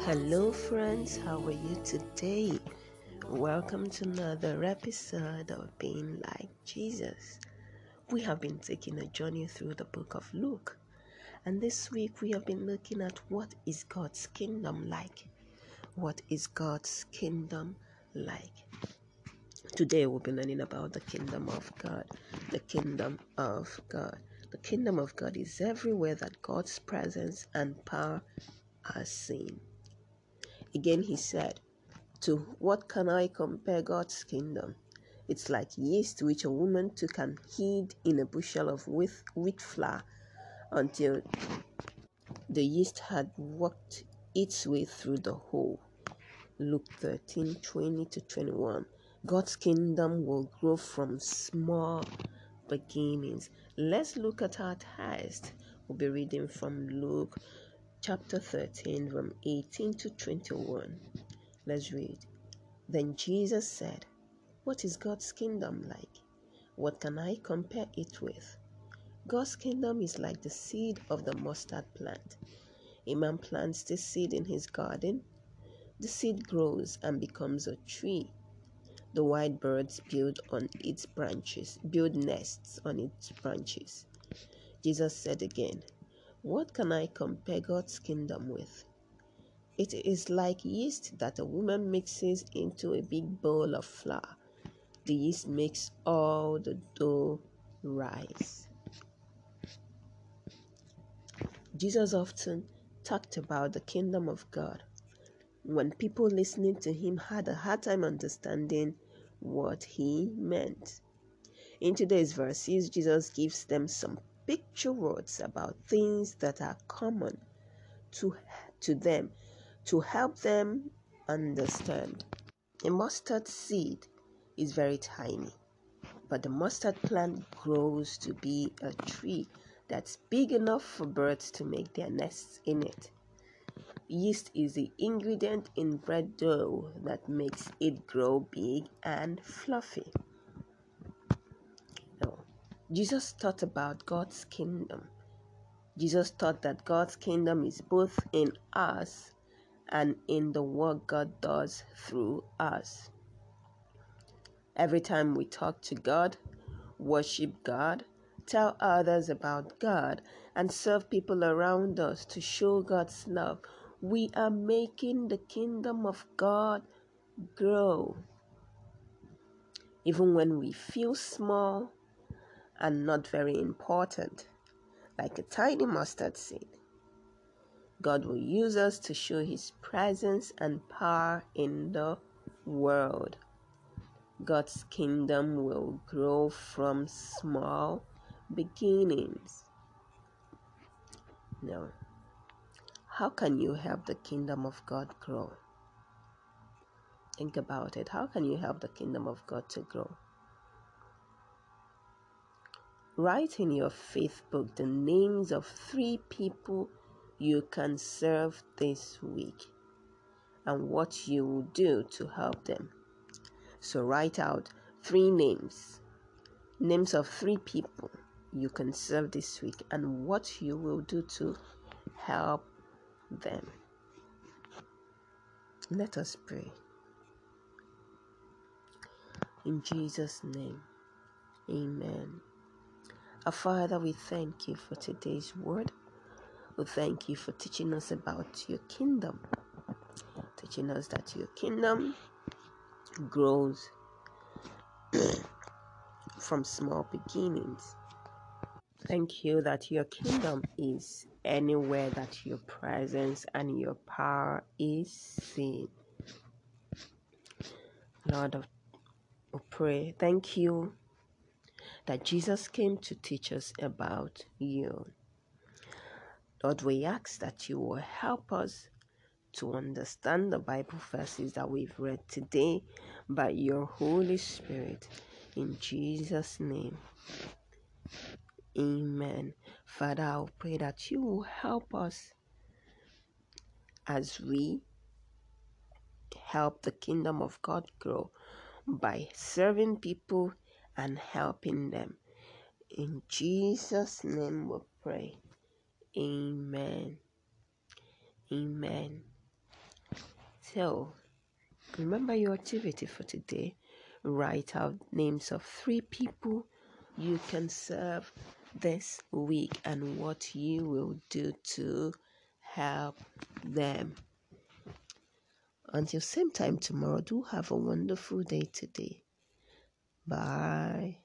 Hello, friends. How are you today? Welcome to another episode of Being Like Jesus. We have been taking a journey through the book of Luke, and this week we have been looking at what is God's kingdom like. What is God's kingdom like? Today we'll be learning about the kingdom of God. The kingdom of God. The kingdom of God is everywhere that God's presence and power are seen. Again, he said, To what can I compare God's kingdom? It's like yeast which a woman took and hid in a bushel of wheat, flour until the yeast had worked its way through the whole. Luke 13 20 to 21. God's kingdom will grow from small beginnings. Let's look at our text. We'll be reading from Luke chapter 13, from 18 to 21. Let's read. Then Jesus said, What is God's kingdom like? What can I compare it with? God's kingdom is like the seed of the mustard plant. A man plants this seed in his garden. The seed grows and becomes a tree. The white birds build on its branches, build nests on its branches. Jesus said again, What can I compare God's kingdom with? It is like yeast that a woman mixes into a big bowl of flour. The yeast makes all the dough rise. Jesus often talked about the kingdom of God when people listening to him had a hard time understanding what he meant. In today's verses, Jesus gives them some picture words about things that are common to, to them to help them understand. A mustard seed is very tiny, but the mustard plant grows to be a tree that's big enough for birds to make their nests in it. Yeast is the ingredient in bread dough that makes it grow big and fluffy. No. Jesus taught about God's kingdom. Jesus taught that God's kingdom is both in us and in the work God does through us. Every time we talk to God, worship God, tell others about God, and serve people around us to show God's love, we are making the kingdom of God grow. Even when we feel small and not very important, like a tiny mustard seed, God will use us to show His presence and power in the world. God's kingdom will grow from small beginnings. Now, how can you help the kingdom of God grow? Think about it. How can you help the kingdom of God to grow? Write in your faith book the names of three people you can serve this week and what you will do to help them. So write out three names, names of three people you can serve this week and what you will do to help them. Let us pray. In Jesus' name, amen. Our Father, we thank you for today's word. We thank you for teaching us about your kingdom, teaching us that your kingdom grows from small beginnings. Thank you that your kingdom is anywhere that your presence and your power is seen. Lord, we pray. Thank you that Jesus came to teach us about you. Lord, we ask that you will help us to understand the Bible verses that we've read today by your Holy Spirit. In Jesus' name. Amen. Father, I pray that you will help us as we help the kingdom of God grow by serving people and helping them. In Jesus' name we pray. Amen. Amen. So, remember your activity for today. Write out names of three people you can serve this week and what you will do to help them. Until same time tomorrow, do have a wonderful day today. Bye.